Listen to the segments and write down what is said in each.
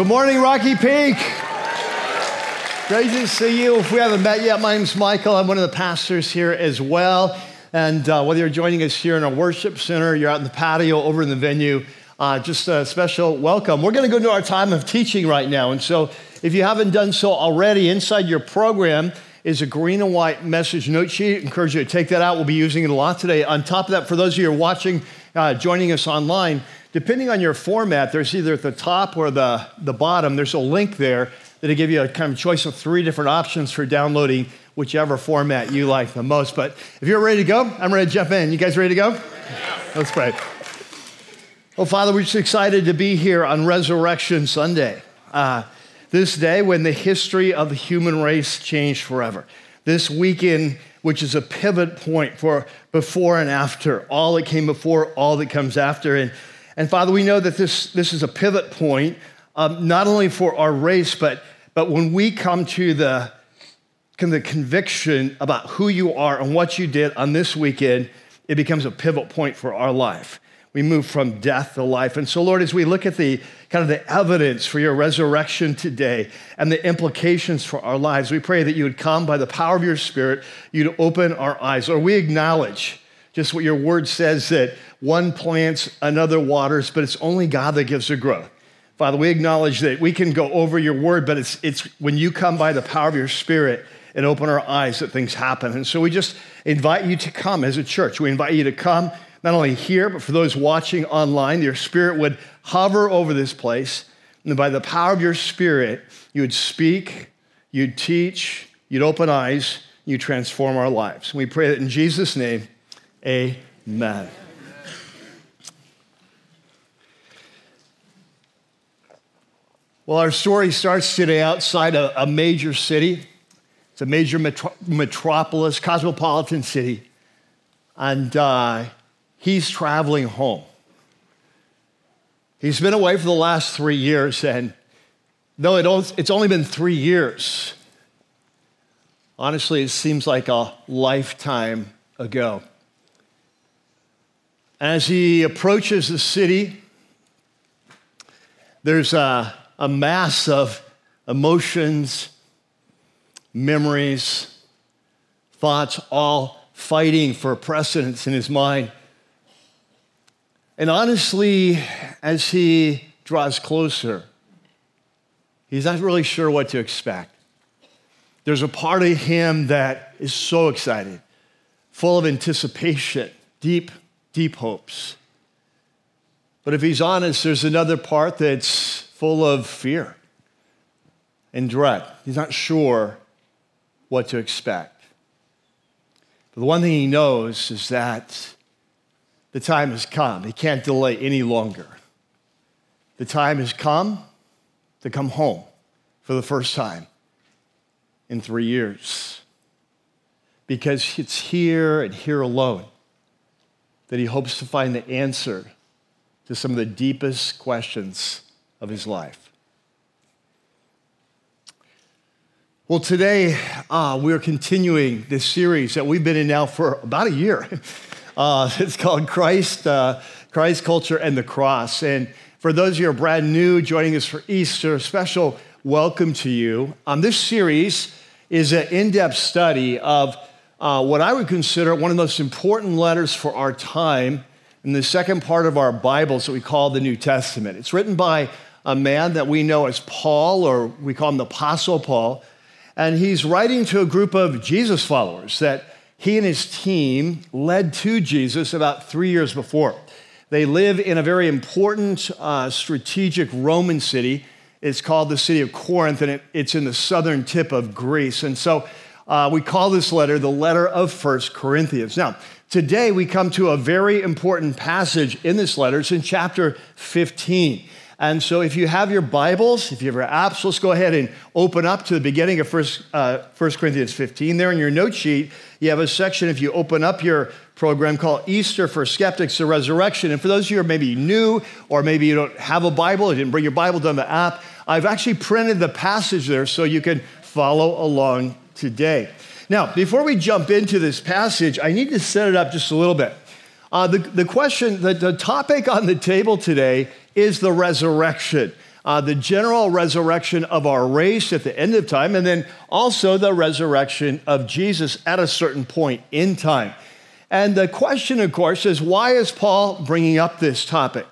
Good morning, Rocky Peak. Great to see you. If we haven't met yet, my name's Michael. I'm one of the pastors here as well. And uh, whether you're joining us here in our worship center, you're out in the patio, over in the venue, uh, just a special welcome. We're going to go into our time of teaching right now. And so, if you haven't done so already, inside your program is a green and white message note sheet. I encourage you to take that out. We'll be using it a lot today. On top of that, for those of you who are watching, uh, joining us online, depending on your format, there's either at the top or the, the bottom, there's a link there that'll give you a kind of choice of three different options for downloading whichever format you like the most. But if you're ready to go, I'm ready to jump in. You guys ready to go? Yeah. Let's pray. Well, Father, we're just excited to be here on Resurrection Sunday. Uh, this day when the history of the human race changed forever. This weekend, which is a pivot point for before and after, all that came before, all that comes after. And and Father, we know that this, this is a pivot point, um, not only for our race, but, but when we come to the, of the conviction about who you are and what you did on this weekend, it becomes a pivot point for our life. We move from death to life. And so, Lord, as we look at the kind of the evidence for your resurrection today and the implications for our lives, we pray that you would come by the power of your Spirit, you'd open our eyes. Or we acknowledge just what your word says that one plants, another waters, but it's only God that gives the growth. Father, we acknowledge that we can go over your word, but it's, it's when you come by the power of your spirit and open our eyes that things happen. And so we just invite you to come as a church. We invite you to come not only here, but for those watching online, your spirit would hover over this place. And by the power of your spirit, you would speak, you'd teach, you'd open eyes, you transform our lives. And we pray that in Jesus' name, Amen. Well, our story starts today outside a, a major city. It's a major metro- metropolis, cosmopolitan city. And uh, he's traveling home. He's been away for the last three years, and though it it's only been three years, honestly, it seems like a lifetime ago. As he approaches the city, there's a, a mass of emotions, memories, thoughts, all fighting for precedence in his mind. And honestly, as he draws closer, he's not really sure what to expect. There's a part of him that is so excited, full of anticipation, deep deep hopes. But if he's honest, there's another part that's full of fear and dread. He's not sure what to expect. But the one thing he knows is that the time has come. He can't delay any longer. The time has come to come home for the first time in three years. Because it's here and here alone that he hopes to find the answer to some of the deepest questions of his life. Well, today uh, we're continuing this series that we've been in now for about a year. Uh, it's called Christ, uh, Christ Culture and the Cross. And for those of you who are brand new joining us for Easter, a special welcome to you. Um, this series is an in depth study of uh, what I would consider one of the most important letters for our time in the second part of our Bibles that we call the New Testament. It's written by a man that we know as Paul, or we call him the Apostle Paul, and he's writing to a group of Jesus followers that he and his team led to Jesus about three years before. They live in a very important uh, strategic Roman city. It's called the city of Corinth, and it, it's in the southern tip of Greece. And so uh, we call this letter the letter of First Corinthians. Now, today we come to a very important passage in this letter. It's in chapter 15. And so, if you have your Bibles, if you have your apps, let's go ahead and open up to the beginning of First, uh, 1 Corinthians 15. There in your note sheet, you have a section, if you open up your program called Easter for Skeptics, the Resurrection. And for those of you who are maybe new, or maybe you don't have a Bible, you didn't bring your Bible to the app, I've actually printed the passage there so you can follow along today. Now, before we jump into this passage, I need to set it up just a little bit. Uh, the, the question, the, the topic on the table today is the resurrection. uh, the general resurrection of our race at the end of time, and then also the resurrection of Jesus at a certain point in time. And the question, of course, is why is Paul bringing up this topic?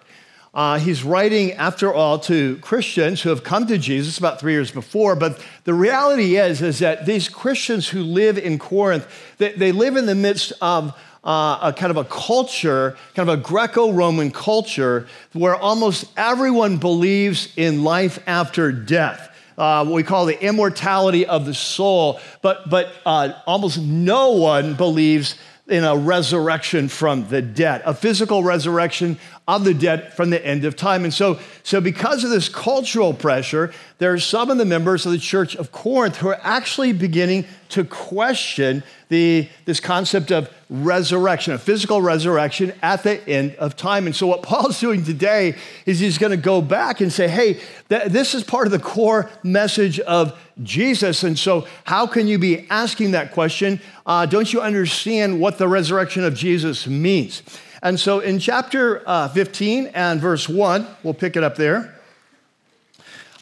Uh, he's writing, after all, to Christians who have come to Jesus about three years before. But the reality is, is that these Christians who live in Corinth, they, they live in the midst of uh, a kind of a culture, kind of a Greco Roman culture, where almost everyone believes in life after death. Uh, what we call the immortality of the soul, but, but uh, almost no one believes in a resurrection from the dead, a physical resurrection of the dead from the end of time. And so, so because of this cultural pressure, there are some of the members of the church of Corinth who are actually beginning to question the, this concept of resurrection, a physical resurrection at the end of time. And so, what Paul's doing today is he's going to go back and say, hey, th- this is part of the core message of Jesus. And so, how can you be asking that question? Uh, don't you understand what the resurrection of Jesus means? And so in chapter uh, 15 and verse 1, we'll pick it up there,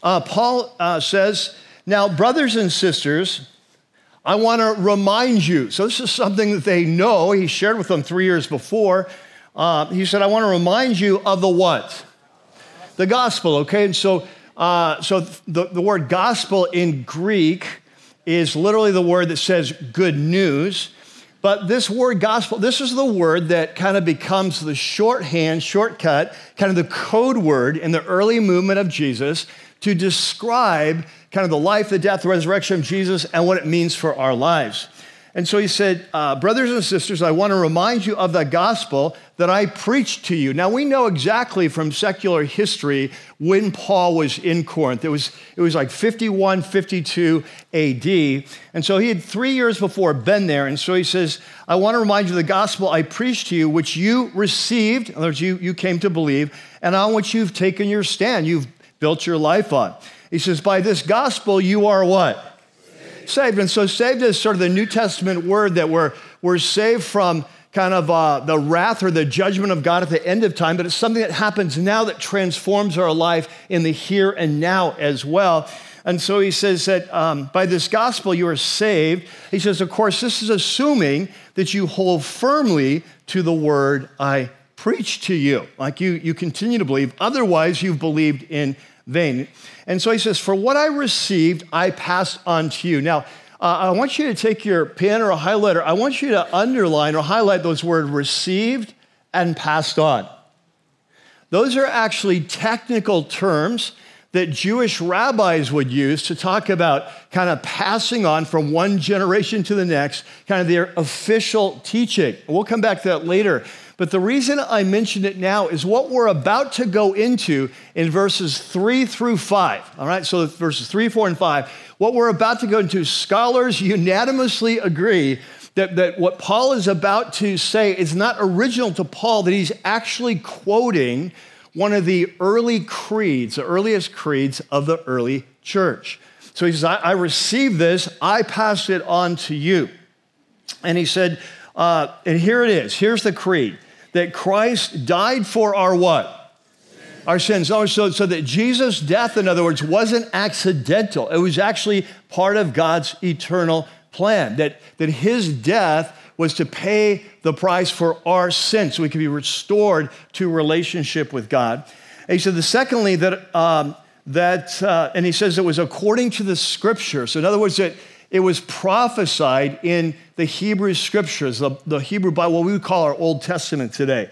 uh, Paul uh, says, Now, brothers and sisters, I want to remind you. So this is something that they know. He shared with them three years before. Uh, he said, I want to remind you of the what? The gospel, okay? And so, uh, so the, the word gospel in Greek is literally the word that says good news. But this word gospel, this is the word that kind of becomes the shorthand, shortcut, kind of the code word in the early movement of Jesus to describe kind of the life, the death, the resurrection of Jesus and what it means for our lives. And so he said, uh, Brothers and sisters, I want to remind you of the gospel that I preached to you. Now, we know exactly from secular history when Paul was in Corinth. It was, it was like 51, 52 AD. And so he had three years before been there. And so he says, I want to remind you of the gospel I preached to you, which you received, in other words, you, you came to believe, and on which you've taken your stand, you've built your life on. He says, By this gospel, you are what? saved. And so saved is sort of the New Testament word that we're, we're saved from kind of uh, the wrath or the judgment of God at the end of time, but it's something that happens now that transforms our life in the here and now as well. And so he says that um, by this gospel you are saved. He says, of course, this is assuming that you hold firmly to the word I preach to you, like you, you continue to believe. Otherwise, you've believed in vain. And so he says, For what I received, I pass on to you. Now, uh, I want you to take your pen or a highlighter. I want you to underline or highlight those words received and passed on. Those are actually technical terms that Jewish rabbis would use to talk about kind of passing on from one generation to the next, kind of their official teaching. We'll come back to that later. But the reason I mention it now is what we're about to go into in verses three through five. All right, so verses three, four, and five. What we're about to go into, scholars unanimously agree that, that what Paul is about to say is not original to Paul, that he's actually quoting one of the early creeds, the earliest creeds of the early church. So he says, I, I received this, I pass it on to you. And he said, uh, and here it is. Here's the creed that Christ died for our what? Our sins. Oh, so, that Jesus' death, in other words, wasn't accidental. It was actually part of God's eternal plan. That, that his death was to pay the price for our sins so we could be restored to relationship with God. And he said, the secondly, that, um, that uh, and he says it was according to the scripture. So, in other words, that it was prophesied in the Hebrew scriptures, the, the Hebrew Bible, what we would call our Old Testament today.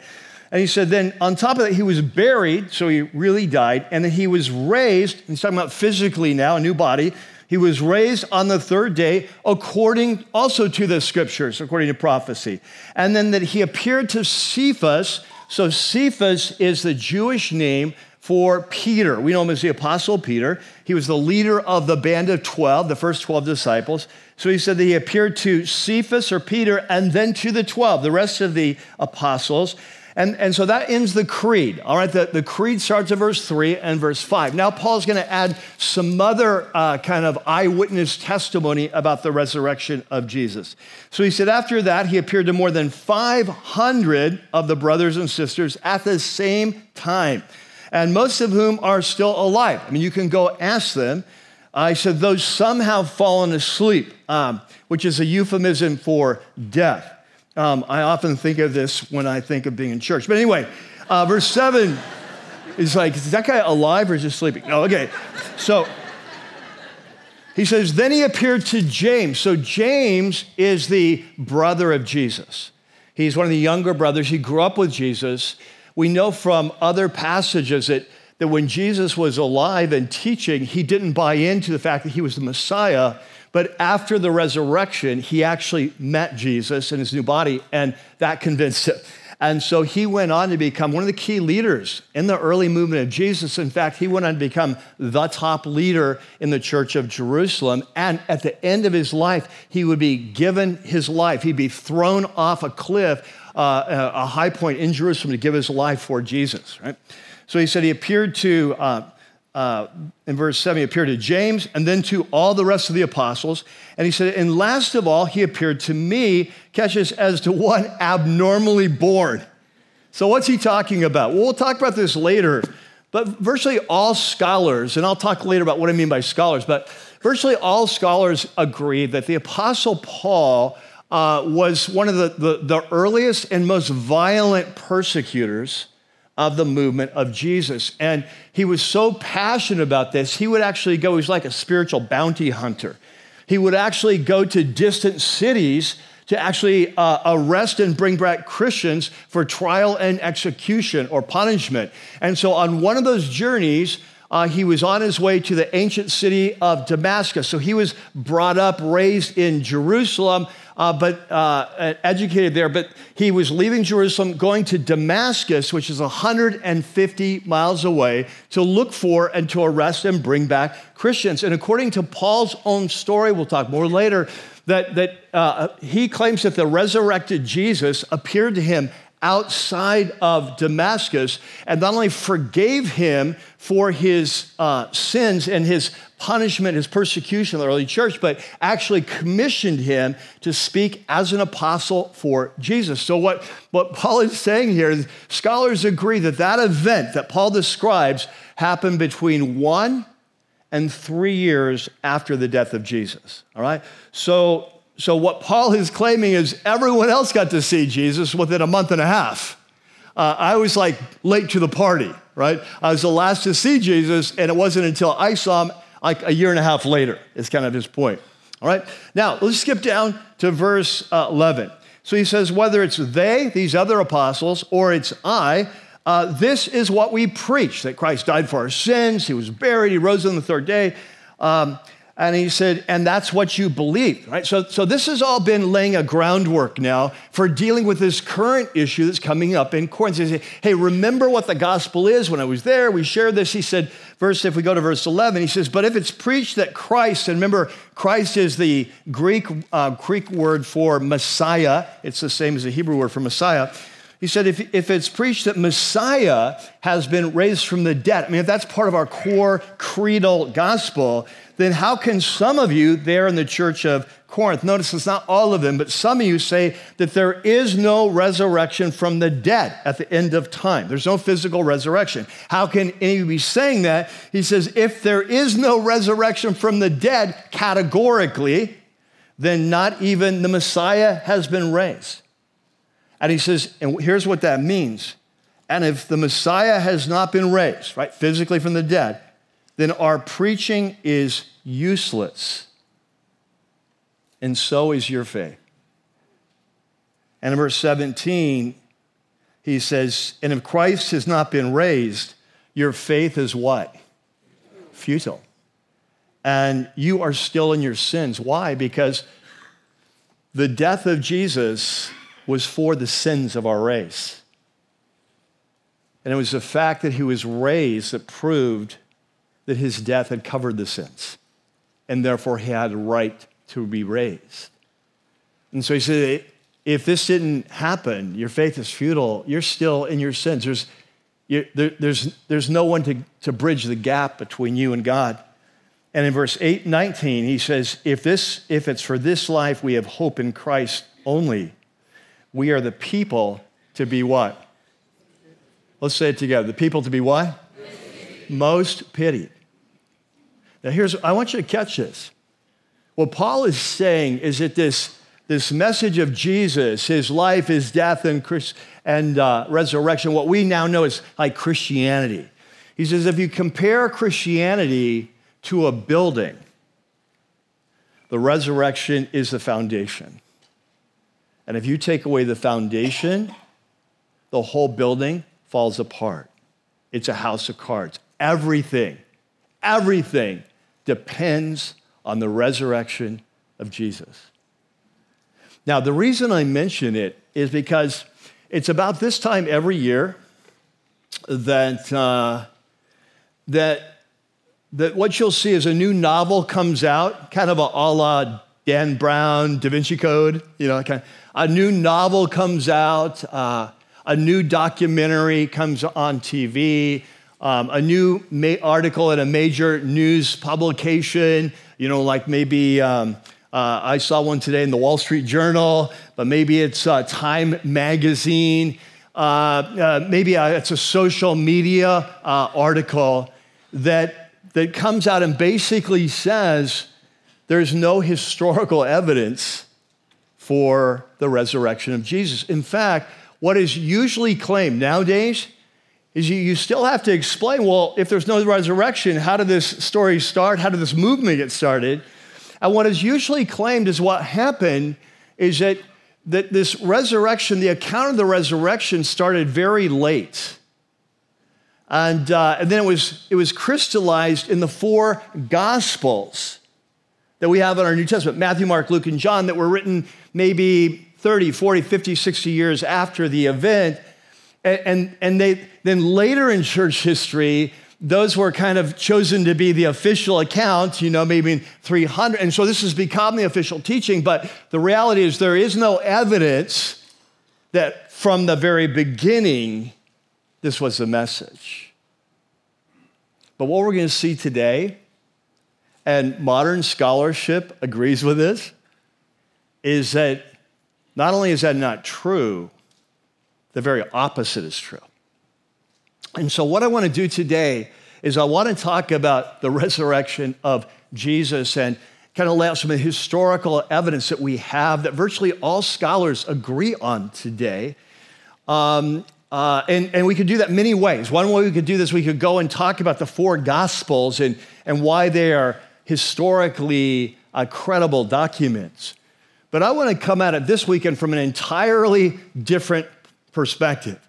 And he said, then on top of that, he was buried, so he really died, and then he was raised. He's talking about physically now, a new body. He was raised on the third day, according also to the scriptures, according to prophecy. And then that he appeared to Cephas. So Cephas is the Jewish name for Peter. We know him as the Apostle Peter. He was the leader of the band of 12, the first 12 disciples. So he said that he appeared to Cephas or Peter and then to the 12, the rest of the apostles. And, and so that ends the creed. All right, the, the creed starts at verse 3 and verse 5. Now, Paul's going to add some other uh, kind of eyewitness testimony about the resurrection of Jesus. So he said, after that, he appeared to more than 500 of the brothers and sisters at the same time and most of whom are still alive. I mean, you can go ask them. I said, those some have fallen asleep, um, which is a euphemism for death. Um, I often think of this when I think of being in church. But anyway, uh, verse 7 is like, is that guy alive or is he sleeping? No, okay. So he says, then he appeared to James. So James is the brother of Jesus. He's one of the younger brothers. He grew up with Jesus. We know from other passages that, that when Jesus was alive and teaching, he didn't buy into the fact that he was the Messiah. But after the resurrection, he actually met Jesus in his new body, and that convinced him. And so he went on to become one of the key leaders in the early movement of Jesus. In fact, he went on to become the top leader in the church of Jerusalem. And at the end of his life, he would be given his life. He'd be thrown off a cliff, uh, a high point in Jerusalem, to give his life for Jesus, right? So he said he appeared to uh, uh, in verse 7, he appeared to James and then to all the rest of the apostles. And he said, And last of all, he appeared to me, catch this, as to one abnormally born. So, what's he talking about? Well, we'll talk about this later. But virtually all scholars, and I'll talk later about what I mean by scholars, but virtually all scholars agree that the Apostle Paul uh, was one of the, the, the earliest and most violent persecutors of the movement of Jesus. And he was so passionate about this, he would actually go, he's like a spiritual bounty hunter. He would actually go to distant cities to actually uh, arrest and bring back Christians for trial and execution or punishment. And so on one of those journeys, uh, he was on his way to the ancient city of Damascus. So he was brought up, raised in Jerusalem, uh, but uh, educated there. But he was leaving Jerusalem, going to Damascus, which is 150 miles away, to look for and to arrest and bring back Christians. And according to Paul's own story, we'll talk more later, that, that uh, he claims that the resurrected Jesus appeared to him outside of Damascus and not only forgave him for his uh, sins and his punishment, his persecution of the early church, but actually commissioned him to speak as an apostle for Jesus. So, what, what Paul is saying here scholars agree that that event that Paul describes happened between one and three years after the death of Jesus. All right? So, so what Paul is claiming is everyone else got to see Jesus within a month and a half. Uh, I was like late to the party, right? I was the last to see Jesus, and it wasn't until I saw him like a year and a half later, is kind of his point. All right? Now, let's skip down to verse uh, 11. So he says, whether it's they, these other apostles, or it's I, uh, this is what we preach that Christ died for our sins, he was buried, he rose on the third day. Um, and he said, and that's what you believe, right? So, so this has all been laying a groundwork now for dealing with this current issue that's coming up in Corinth. He said, hey, remember what the gospel is? When I was there, we shared this. He said, verse, if we go to verse 11, he says, but if it's preached that Christ, and remember, Christ is the Greek, uh, Greek word for Messiah. It's the same as the Hebrew word for Messiah. He said, if, if it's preached that Messiah has been raised from the dead, I mean, if that's part of our core creedal gospel, then how can some of you there in the church of Corinth, notice it's not all of them, but some of you say that there is no resurrection from the dead at the end of time. There's no physical resurrection. How can any of you be saying that? He says, if there is no resurrection from the dead categorically, then not even the Messiah has been raised. And he says, and here's what that means. And if the Messiah has not been raised, right, physically from the dead, then our preaching is useless. And so is your faith. And in verse 17, he says, And if Christ has not been raised, your faith is what? Futile. And you are still in your sins. Why? Because the death of Jesus was for the sins of our race. And it was the fact that he was raised that proved that his death had covered the sins, and therefore he had a right to be raised. And so he said, if this didn't happen, your faith is futile, you're still in your sins. There's, there, there's, there's no one to, to bridge the gap between you and God. And in verse 8, 19, he says, if, this, if it's for this life, we have hope in Christ only. We are the people to be what? Let's say it together. The people to be what? most pitied. Now, here's, I want you to catch this. What Paul is saying is that this, this message of Jesus, his life, his death, and, and uh, resurrection, what we now know is like Christianity. He says if you compare Christianity to a building, the resurrection is the foundation. And if you take away the foundation, the whole building falls apart. It's a house of cards. Everything, everything depends on the resurrection of Jesus. Now, the reason I mention it is because it's about this time every year that, uh, that, that what you'll see is a new novel comes out, kind of a, a la Dan Brown, Da Vinci Code, you know, kind of, a new novel comes out, uh, a new documentary comes on TV, um, a new ma- article in a major news publication, you know, like maybe um, uh, I saw one today in the Wall Street Journal, but maybe it's uh, Time Magazine, uh, uh maybe uh, it's a social media article that, that comes out and basically says there's no historical evidence for the resurrection of Jesus. In fact, what is usually claimed nowadays is you, you still have to explain well, if there's no resurrection, how did this story start? How did this movement get started? And what is usually claimed is what happened is that, that this resurrection, the account of the resurrection, started very late. And, uh, and then it was, it was crystallized in the four gospels that we have in our New Testament Matthew, Mark, Luke, and John that were written maybe 30, 40, 50, 60 years after the event. And, and, and they, then later in church history, those were kind of chosen to be the official account, you know, maybe 300. And so this has become the official teaching. But the reality is, there is no evidence that from the very beginning, this was the message. But what we're going to see today, and modern scholarship agrees with this, is that not only is that not true, the very opposite is true. And so, what I want to do today is I want to talk about the resurrection of Jesus and kind of lay out some of the historical evidence that we have that virtually all scholars agree on today. Um, uh, and, and we could do that many ways. One way we could do this, we could go and talk about the four gospels and, and why they are historically uh, credible documents. But I want to come at it this weekend from an entirely different perspective.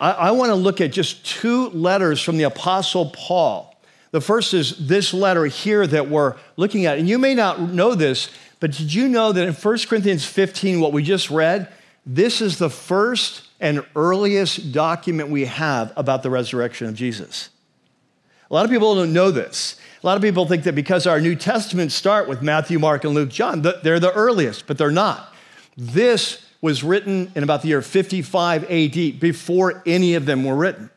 I, I want to look at just two letters from the Apostle Paul. The first is this letter here that we're looking at. And you may not know this, but did you know that in 1 Corinthians 15, what we just read, this is the first and earliest document we have about the resurrection of Jesus? A lot of people don't know this. A lot of people think that because our New Testaments start with Matthew, Mark, and Luke, John, they're the earliest, but they're not. This was written in about the year 55 AD, before any of them were written.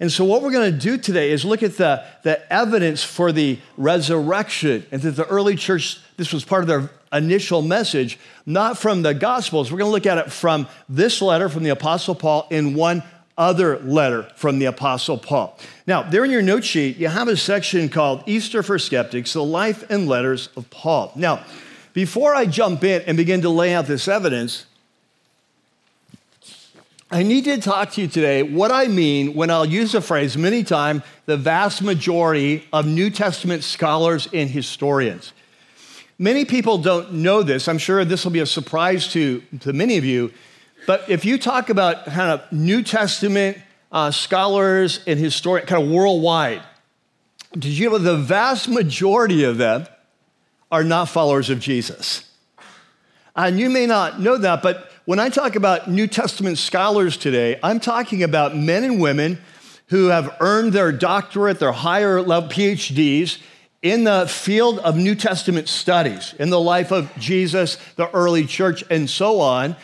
And so, what we're going to do today is look at the, the evidence for the resurrection and that the early church, this was part of their initial message, not from the Gospels. We're going to look at it from this letter from the Apostle Paul in one other letter from the Apostle Paul. Now, there in your note sheet, you have a section called Easter for Skeptics, the life and letters of Paul. Now, before I jump in and begin to lay out this evidence, I need to talk to you today what I mean when I'll use the phrase many times the vast majority of New Testament scholars and historians. Many people don't know this. I'm sure this will be a surprise to, to many of you. But if you talk about kind of New Testament uh, scholars and historians, kind of worldwide, did you know the vast majority of them are not followers of Jesus? And you may not know that, but when I talk about New Testament scholars today, I'm talking about men and women who have earned their doctorate, their higher level PhDs in the field of New Testament studies, in the life of Jesus, the early church, and so on.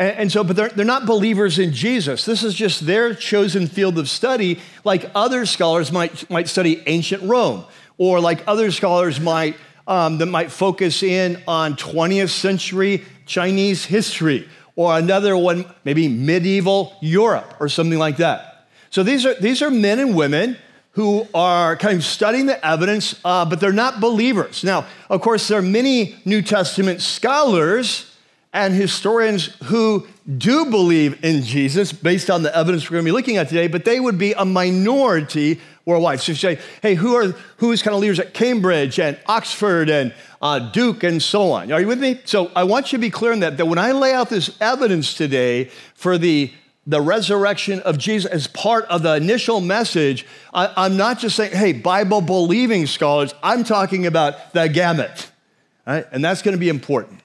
And, and so, but they're, they're not believers in Jesus. This is just their chosen field of study, like other scholars might, might study ancient Rome, or like other scholars might, um, that might focus in on 20th century Chinese history, or another one, maybe medieval Europe, or something like that. So these are, these are men and women who are kind of studying the evidence, uh, but they're not believers. Now, of course, there are many New Testament scholars and historians who do believe in Jesus based on the evidence we're going to be looking at today, but they would be a minority worldwide. So you say, hey, who are who's kind of leaders at Cambridge and Oxford and uh, Duke and so on? Are you with me? So I want you to be clear in that. That when I lay out this evidence today for the the resurrection of Jesus as part of the initial message, I, am not just saying, hey, Bible believing scholars, I'm talking about the gamut, right? And that's going to be important,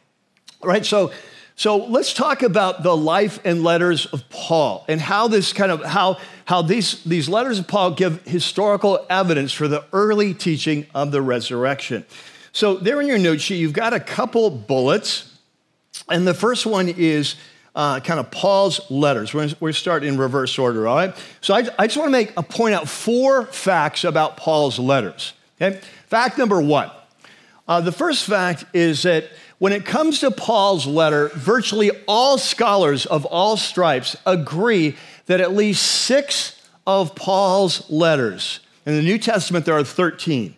right? So, so let's talk about the life and letters of Paul and how this kind of how how these these letters of Paul give historical evidence for the early teaching of the resurrection. So there in your note sheet, you've got a couple bullets, and the first one is uh, kind of Paul's letters. We're going to start in reverse order, all right? So I, I just want to make a point out four facts about Paul's letters. Okay? Fact number one uh, the first fact is that when it comes to Paul's letter, virtually all scholars of all stripes agree that at least six of Paul's letters, in the New Testament there are 13,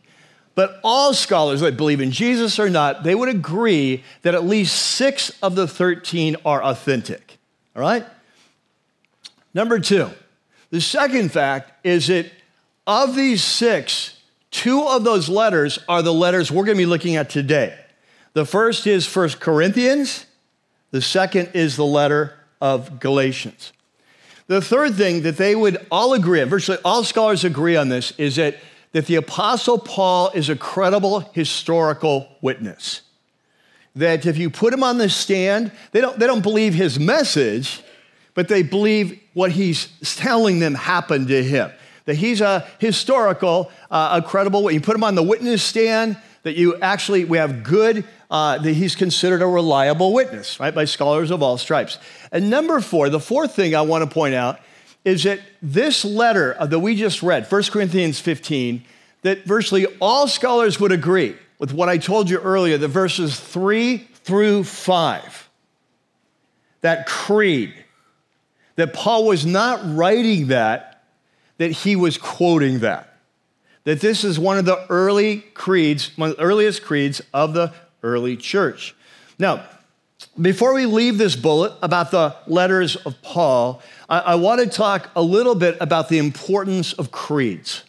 but all scholars that believe in Jesus or not, they would agree that at least six of the 13 are authentic. All right? Number two, the second fact is that of these six, two of those letters are the letters we're going to be looking at today. The first is First Corinthians, the second is the letter of Galatians. The third thing that they would all agree virtually all scholars agree on this, is that that the Apostle Paul is a credible historical witness. That if you put him on the stand, they don't, they don't believe his message, but they believe what he's telling them happened to him. That he's a historical, uh, a credible, you put him on the witness stand, that you actually, we have good, uh, that he's considered a reliable witness, right, by scholars of all stripes. And number four, the fourth thing I want to point out is that this letter that we just read, 1 Corinthians 15, that virtually all scholars would agree with what I told you earlier, the verses 3 through 5, that creed, that Paul was not writing that, that he was quoting that. That this is one of the early creeds, one of the earliest creeds of the early church. Now, before we leave this bullet about the letters of Paul, I, I want to talk a little bit about the importance of creeds.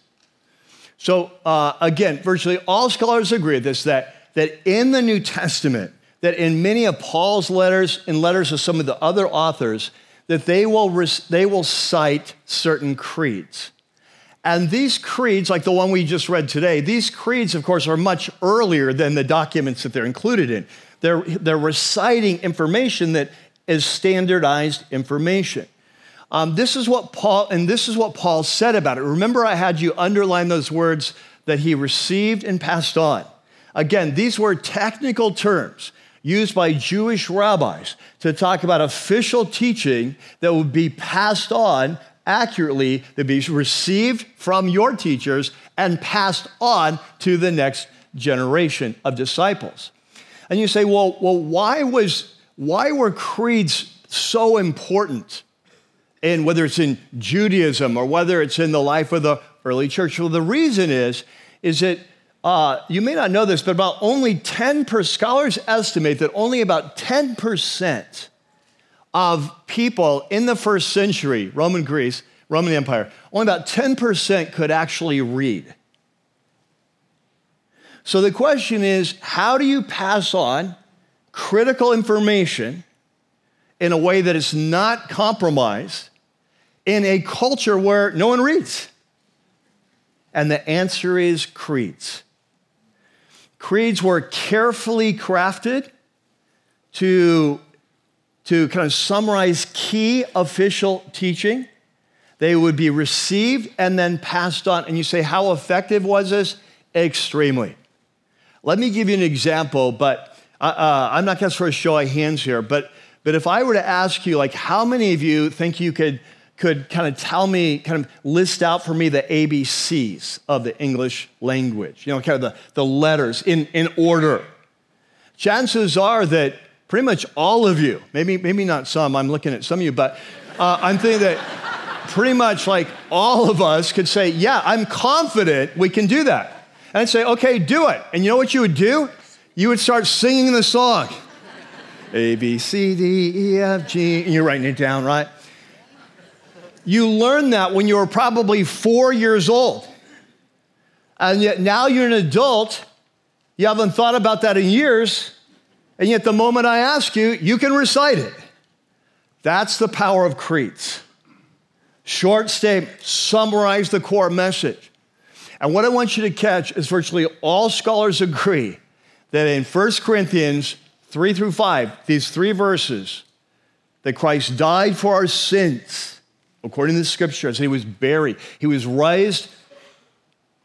So, uh, again, virtually all scholars agree this that, that in the New Testament, that in many of Paul's letters and letters of some of the other authors, that they will, they will cite certain creeds. And these creeds, like the one we just read today, these creeds, of course, are much earlier than the documents that they're included in. They're, they're reciting information that is standardized information. Um, this is what Paul, and this is what Paul said about it. Remember, I had you underline those words that he received and passed on. Again, these were technical terms used by Jewish rabbis to talk about official teaching that would be passed on accurately, that be received from your teachers and passed on to the next generation of disciples. And you say, well, well why, was, why were creeds so important? And whether it's in Judaism or whether it's in the life of the early church. Well, the reason is, is that uh, you may not know this, but about only 10 per scholars estimate that only about 10% of people in the first century, Roman Greece, Roman Empire, only about 10% could actually read. So the question is how do you pass on critical information in a way that is not compromised in a culture where no one reads? And the answer is creeds. Creeds were carefully crafted to, to kind of summarize key official teaching. They would be received and then passed on. And you say, how effective was this? Extremely. Let me give you an example, but uh, uh I'm not going to sort of show of hands here, but, but if I were to ask you, like, how many of you think you could, could kind of tell me, kind of list out for me the ABCs of the English language, you know, kind of the, the letters in, in order? Chances are that pretty much all of you, maybe, maybe not some, I'm looking at some of you, but uh, I'm thinking that pretty much like all of us could say, Yeah, I'm confident we can do that. And I'd say, Okay, do it. And you know what you would do? You would start singing the song A, B, C, D, E, F, G, and you're writing it down, right? You learned that when you were probably four years old. And yet now you're an adult, you haven't thought about that in years, and yet the moment I ask you, you can recite it. That's the power of creeds. Short statement, summarize the core message. And what I want you to catch is virtually all scholars agree that in 1 Corinthians 3 through 5, these three verses, that Christ died for our sins, according to the scriptures, and he was buried. He was raised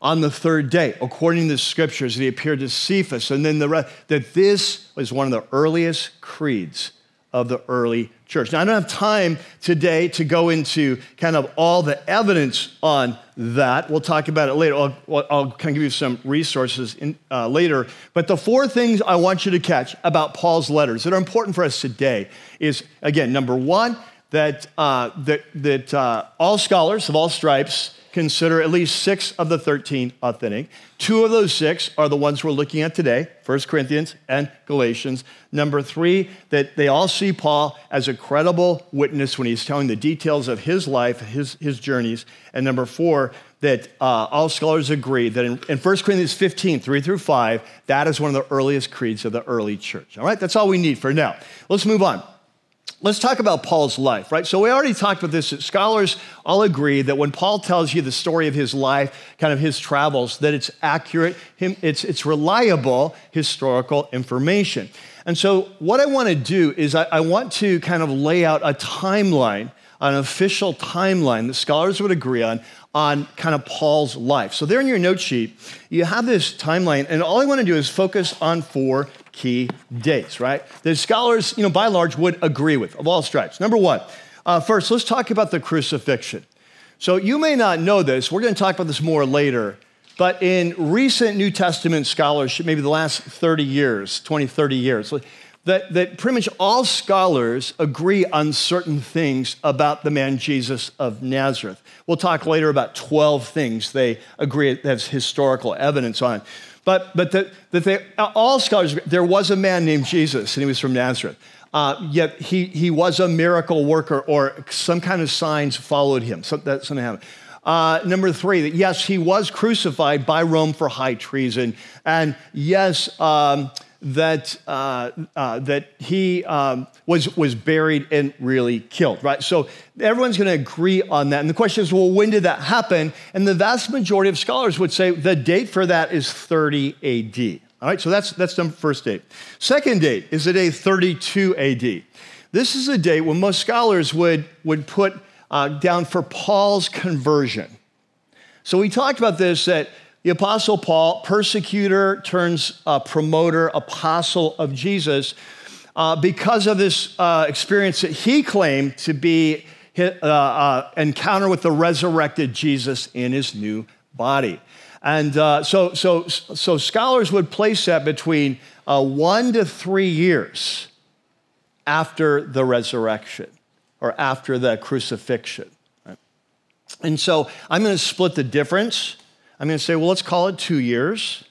on the third day, according to the scriptures, he appeared to Cephas, and then the rest, that this was one of the earliest creeds of the early church. Now, I don't have time today to go into kind of all the evidence on that. We'll talk about it later. I'll, I'll kind of give you some resources in, uh, later. But the four things I want you to catch about Paul's letters that are important for us today is again, number one, that, uh, that, that uh, all scholars of all stripes consider at least six of the 13 authentic. Two of those six are the ones we're looking at today 1 Corinthians and Galatians. Number three, that they all see Paul as a credible witness when he's telling the details of his life, his, his journeys. And number four, that uh, all scholars agree that in, in 1 Corinthians 15, 3 through 5, that is one of the earliest creeds of the early church. All right, that's all we need for now. Let's move on. Let's talk about Paul's life, right? So we already talked about this. Scholars all agree that when Paul tells you the story of his life, kind of his travels, that it's accurate, it's, it's reliable historical information. And so what I want to do is I, I want to kind of lay out a timeline, an official timeline that scholars would agree on, on kind of Paul's life. So there in your note sheet, you have this timeline, and all I want to do is focus on four key dates, right? The scholars, you know, by and large, would agree with of all stripes. Number one, uh, first, let's talk about the crucifixion. So you may not know this. We're going to talk about this more later. But in recent New Testament scholarship, maybe the last 30 years, 20, 30 years, that, that pretty much all scholars agree on certain things about the man Jesus of Nazareth. We'll talk later about 12 things they agree that's historical evidence on. But, but that, that all scholars, there was a man named Jesus, and he was from Nazareth. Uh, yet he, he was a miracle worker, or some kind of signs followed him. So that, something happened. Uh, number three, that yes, he was crucified by Rome for high treason. And yes, um, that, uh, uh, that he um, was, was buried and really killed, right? So everyone's going to agree on that. And the question is, well, when did that happen? And the vast majority of scholars would say the date for that is 30 AD. All right, so that's, that's the first date. Second date is the day 32 AD. This is a date when most scholars would, would put uh, down for Paul's conversion. So we talked about this that the Apostle Paul, persecutor turns uh, promoter, apostle of Jesus, uh, because of this uh, experience that he claimed to be his, uh, uh, encounter with the resurrected Jesus in his new body. And uh, so, so, so scholars would place that between one to three years after the resurrection or after the crucifixion. Right? And so I'm going to split the difference I'm going to say, well, let's call it two years.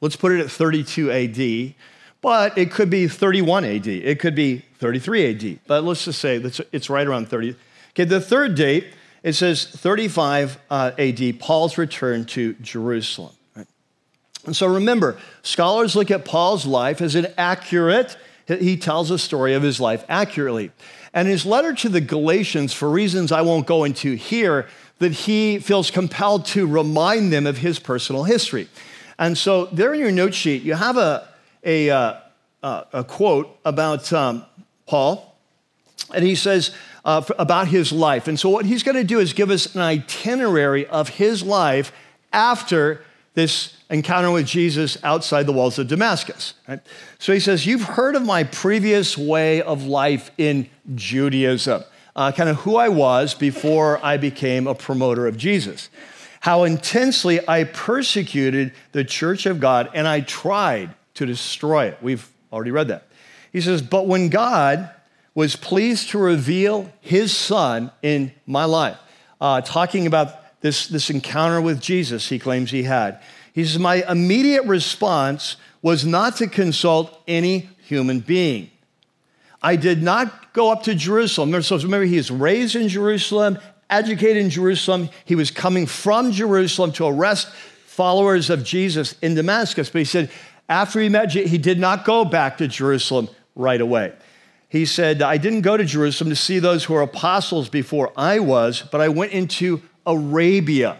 Let's put it at 32 AD, but it could be 31 AD. It could be 33 AD, but let's just say it's right around 30. Okay, the third date, it says 35 uh, AD, Paul's return to Jerusalem. Right? And so remember, scholars look at Paul's life as an accurate, he tells a story of his life accurately. And his letter to the Galatians, for reasons I won't go into here, that he feels compelled to remind them of his personal history. And so, there in your note sheet, you have a, a, uh, uh, a quote about um, Paul, and he says uh, about his life. And so, what he's going to do is give us an itinerary of his life after this encounter with Jesus outside the walls of Damascus. Right? So he says, You've heard of my previous way of life in Judaism uh, kind of who I was before I became a promoter of Jesus. How intensely I persecuted the church of God and I tried to destroy it. We've already read that. He says, But when God was pleased to reveal his son in my life, uh, talking about this, this encounter with Jesus he claims he had. He says, My immediate response was not to consult any human being. I did not go up to Jerusalem. So remember, he is raised in Jerusalem, educated in Jerusalem. He was coming from Jerusalem to arrest followers of Jesus in Damascus. But he said, after he met, he did not go back to Jerusalem right away. He said, I didn't go to Jerusalem to see those who are apostles before I was, but I went into Arabia.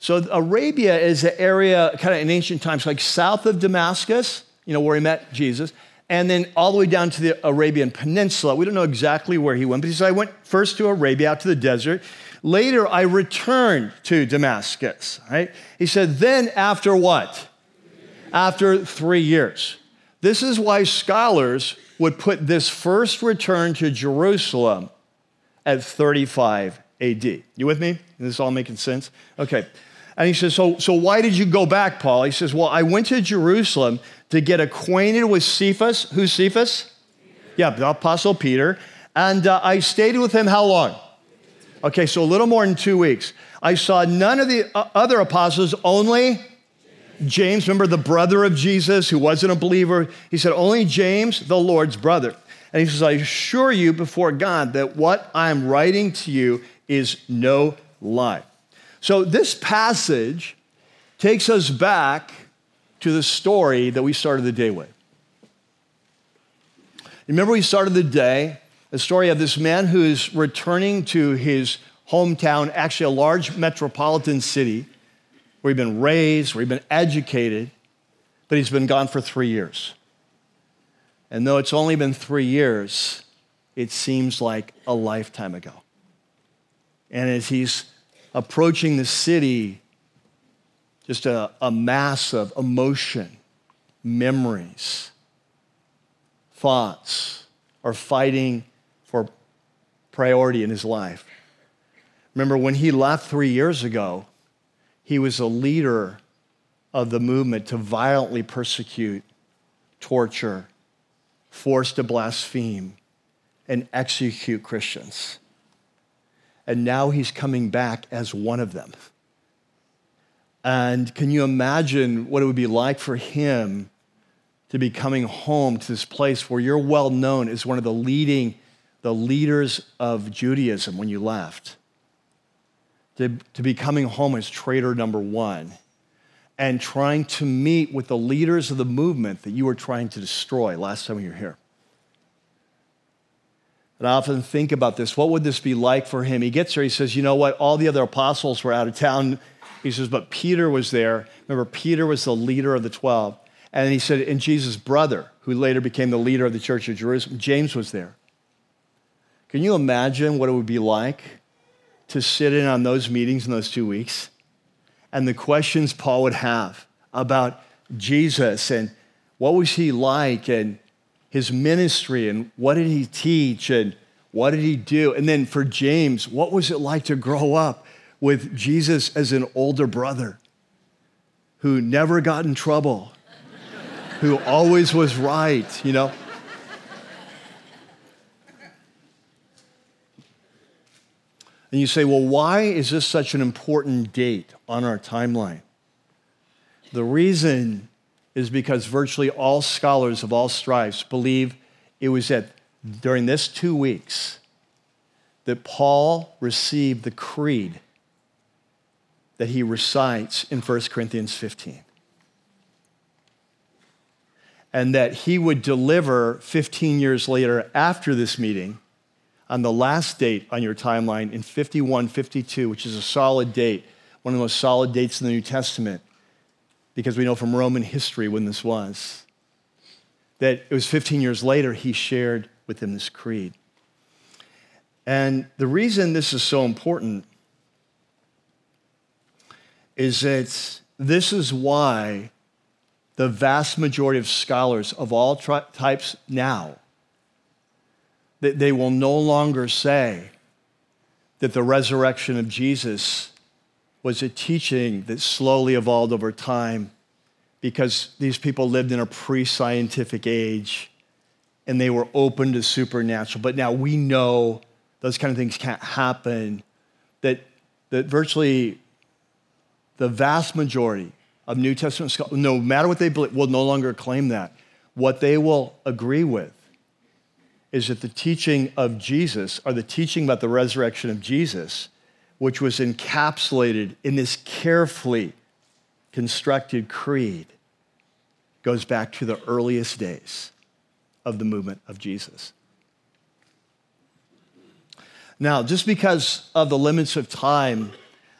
So, Arabia is an area kind of in ancient times, like south of Damascus, you know, where he met Jesus, and then all the way down to the Arabian Peninsula. We don't know exactly where he went, but he said, I went first to Arabia, out to the desert. Later, I returned to Damascus, right? He said, then after what? After three years. This is why scholars would put this first return to Jerusalem at 35 AD. You with me? Is this all making sense? Okay. And he says, so, so why did you go back, Paul? He says, Well, I went to Jerusalem to get acquainted with Cephas. Who's Cephas? Yeah, the Apostle Peter. And uh, I stayed with him how long? Okay, so a little more than two weeks. I saw none of the uh, other apostles, only James, remember the brother of Jesus who wasn't a believer? He said, Only James, the Lord's brother. And he says, I assure you before God that what I'm writing to you is no lie. So, this passage takes us back to the story that we started the day with. Remember, we started the day, the story of this man who is returning to his hometown, actually, a large metropolitan city where he'd been raised, where he'd been educated, but he's been gone for three years. And though it's only been three years, it seems like a lifetime ago. And as he's approaching the city, just a, a mass of emotion, memories, thoughts are fighting for priority in his life. Remember, when he left three years ago, he was a leader of the movement to violently persecute, torture, force to blaspheme, and execute Christians. And now he's coming back as one of them. And can you imagine what it would be like for him to be coming home to this place where you're well known as one of the leading, the leaders of Judaism when you left? To, to be coming home as traitor number one and trying to meet with the leaders of the movement that you were trying to destroy last time you were here. And I often think about this. What would this be like for him? He gets there, he says, You know what? All the other apostles were out of town. He says, But Peter was there. Remember, Peter was the leader of the 12. And he said, And Jesus' brother, who later became the leader of the church of Jerusalem, James was there. Can you imagine what it would be like to sit in on those meetings in those two weeks? And the questions Paul would have about Jesus and what was he like and his ministry and what did he teach and what did he do? And then for James, what was it like to grow up with Jesus as an older brother who never got in trouble, who always was right, you know? And you say, well, why is this such an important date on our timeline? The reason is because virtually all scholars of all stripes believe it was at during this two weeks that Paul received the creed that he recites in 1 Corinthians 15. And that he would deliver 15 years later after this meeting on the last date on your timeline in 5152, which is a solid date, one of the most solid dates in the New Testament because we know from Roman history when this was, that it was 15 years later he shared with them this creed. And the reason this is so important is that this is why the vast majority of scholars of all tri- types now that they will no longer say that the resurrection of Jesus was a teaching that slowly evolved over time because these people lived in a pre scientific age and they were open to supernatural. But now we know those kind of things can't happen, that that virtually the vast majority of New Testament scholars, no matter what they believe, will no longer claim that. What they will agree with is that the teaching of Jesus, or the teaching about the resurrection of Jesus, which was encapsulated in this carefully constructed creed, goes back to the earliest days of the movement of Jesus. Now, just because of the limits of time,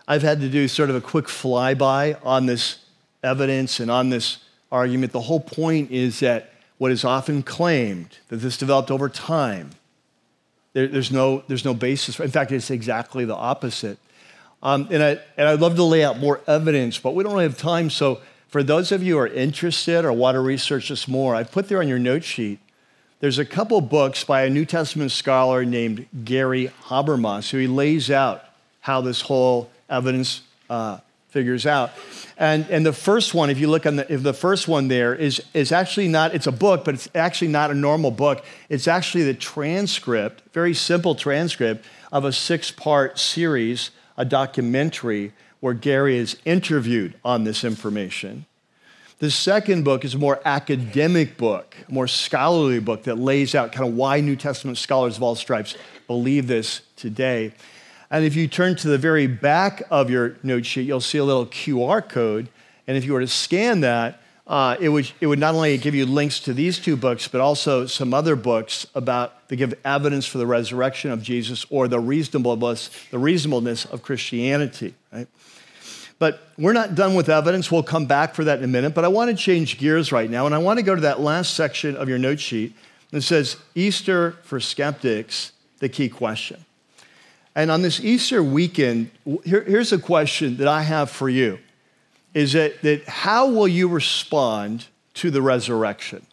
I've had to do sort of a quick flyby on this evidence and on this argument. The whole point is that what is often claimed that this developed over time, there, there's, no, there's no basis. For, in fact, it's exactly the opposite. Um, and, I, and I'd love to lay out more evidence, but we don't really have time. So, for those of you who are interested or want to research this more, I've put there on your note sheet there's a couple books by a New Testament scholar named Gary Habermas, who he lays out how this whole evidence uh, figures out. And, and the first one, if you look on the, if the first one there is, is actually not, it's a book, but it's actually not a normal book. It's actually the transcript, very simple transcript of a six part series, a documentary where Gary is interviewed on this information. The second book is a more academic book, a more scholarly book that lays out kind of why New Testament scholars of all stripes believe this today. And if you turn to the very back of your note sheet, you'll see a little QR code. And if you were to scan that, uh, it, would, it would not only give you links to these two books, but also some other books about that give evidence for the resurrection of Jesus or the reasonableness, the reasonableness of Christianity. Right? But we're not done with evidence. We'll come back for that in a minute. But I want to change gears right now, and I want to go to that last section of your note sheet that says Easter for skeptics, the key question. And on this Easter weekend, here, here's a question that I have for you is that, that how will you respond to the resurrection?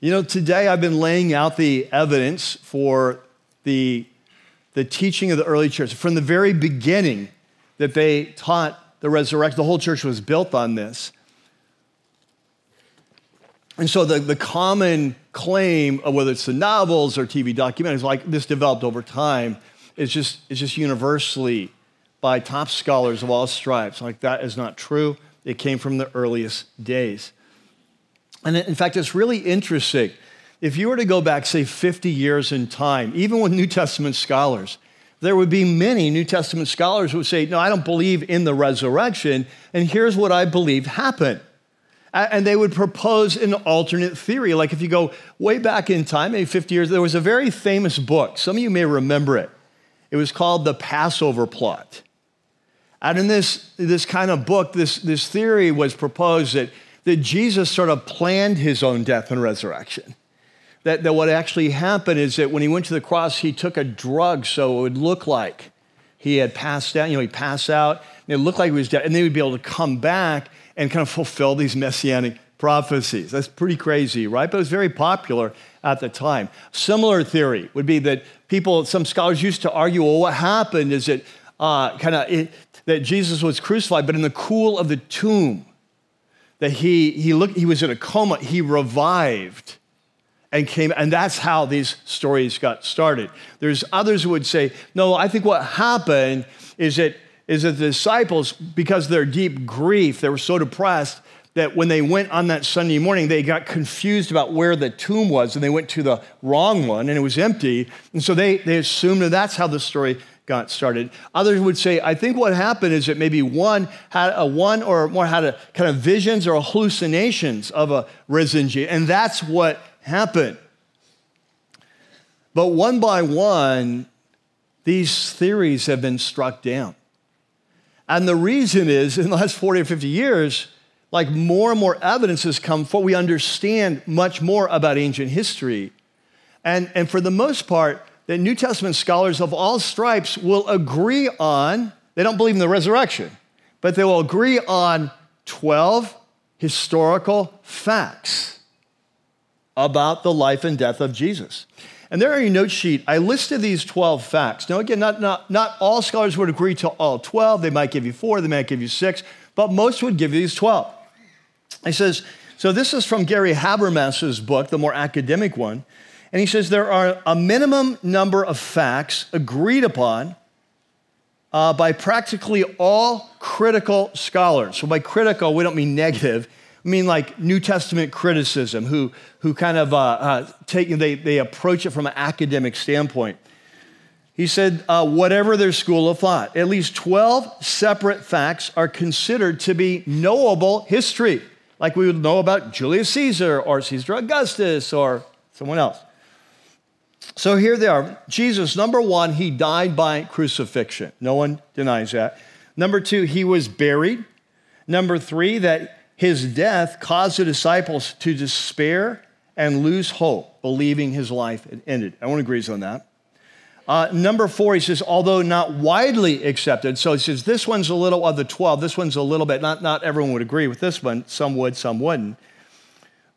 You know, today I've been laying out the evidence for the, the teaching of the early church. From the very beginning, that they taught the resurrection. The whole church was built on this. And so the, the common claim of whether it's the novels or TV documentaries, like this developed over time, is just, is just universally by top scholars of all stripes. Like that is not true. It came from the earliest days. And in fact, it's really interesting. If you were to go back, say, 50 years in time, even with New Testament scholars, there would be many New Testament scholars who would say, No, I don't believe in the resurrection, and here's what I believe happened. And they would propose an alternate theory. Like if you go way back in time, maybe 50 years, there was a very famous book. Some of you may remember it. It was called The Passover Plot. And in this, this kind of book, this, this theory was proposed that, that Jesus sort of planned his own death and resurrection that, that what actually happened is that when he went to the cross, he took a drug so it would look like he had passed out. You know, he'd pass out, and it looked like he was dead, and then he'd be able to come back and kind of fulfill these messianic prophecies. That's pretty crazy, right? But it was very popular at the time. Similar theory would be that people, some scholars used to argue, well, what happened is that uh, kind of that Jesus was crucified, but in the cool of the tomb, that he, he, looked, he was in a coma, he revived and came and that's how these stories got started there's others who would say no i think what happened is that is that the disciples because of their deep grief they were so depressed that when they went on that sunday morning they got confused about where the tomb was and they went to the wrong one and it was empty and so they, they assumed that that's how the story got started others would say i think what happened is that maybe one had a one or more had a kind of visions or hallucinations of a risen jesus and that's what happened. But one by one, these theories have been struck down. And the reason is, in the last 40 or 50 years, like more and more evidence has come forward. We understand much more about ancient history. And, and for the most part, the New Testament scholars of all stripes will agree on, they don't believe in the resurrection, but they will agree on 12 historical facts about the life and death of Jesus. And there on your note sheet, I listed these 12 facts. Now, again, not, not, not all scholars would agree to all 12. They might give you four, they might give you six, but most would give you these 12. He says, so this is from Gary Habermas's book, the more academic one. And he says there are a minimum number of facts agreed upon uh, by practically all critical scholars. So, by critical, we don't mean negative. I mean like New Testament criticism, who, who kind of uh, uh, take, they, they approach it from an academic standpoint. He said, uh, whatever their school of thought, at least 12 separate facts are considered to be knowable history, like we would know about Julius Caesar or Caesar Augustus or someone else. So here they are. Jesus, number one, he died by crucifixion. No one denies that. Number two, he was buried. Number three, that his death caused the disciples to despair and lose hope, believing his life had ended. Everyone agrees on that. Uh, number four, he says, although not widely accepted. So he says, this one's a little of the 12, this one's a little bit, not, not everyone would agree with this one. Some would, some wouldn't.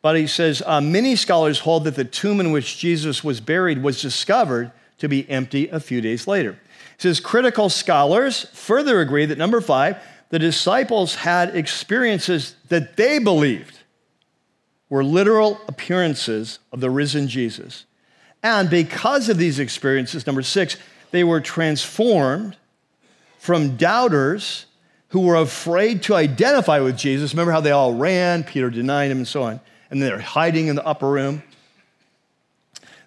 But he says, uh, many scholars hold that the tomb in which Jesus was buried was discovered to be empty a few days later. He says, critical scholars further agree that number five, the disciples had experiences that they believed were literal appearances of the risen Jesus. And because of these experiences, number six, they were transformed from doubters who were afraid to identify with Jesus. Remember how they all ran, Peter denied him, and so on, and they're hiding in the upper room.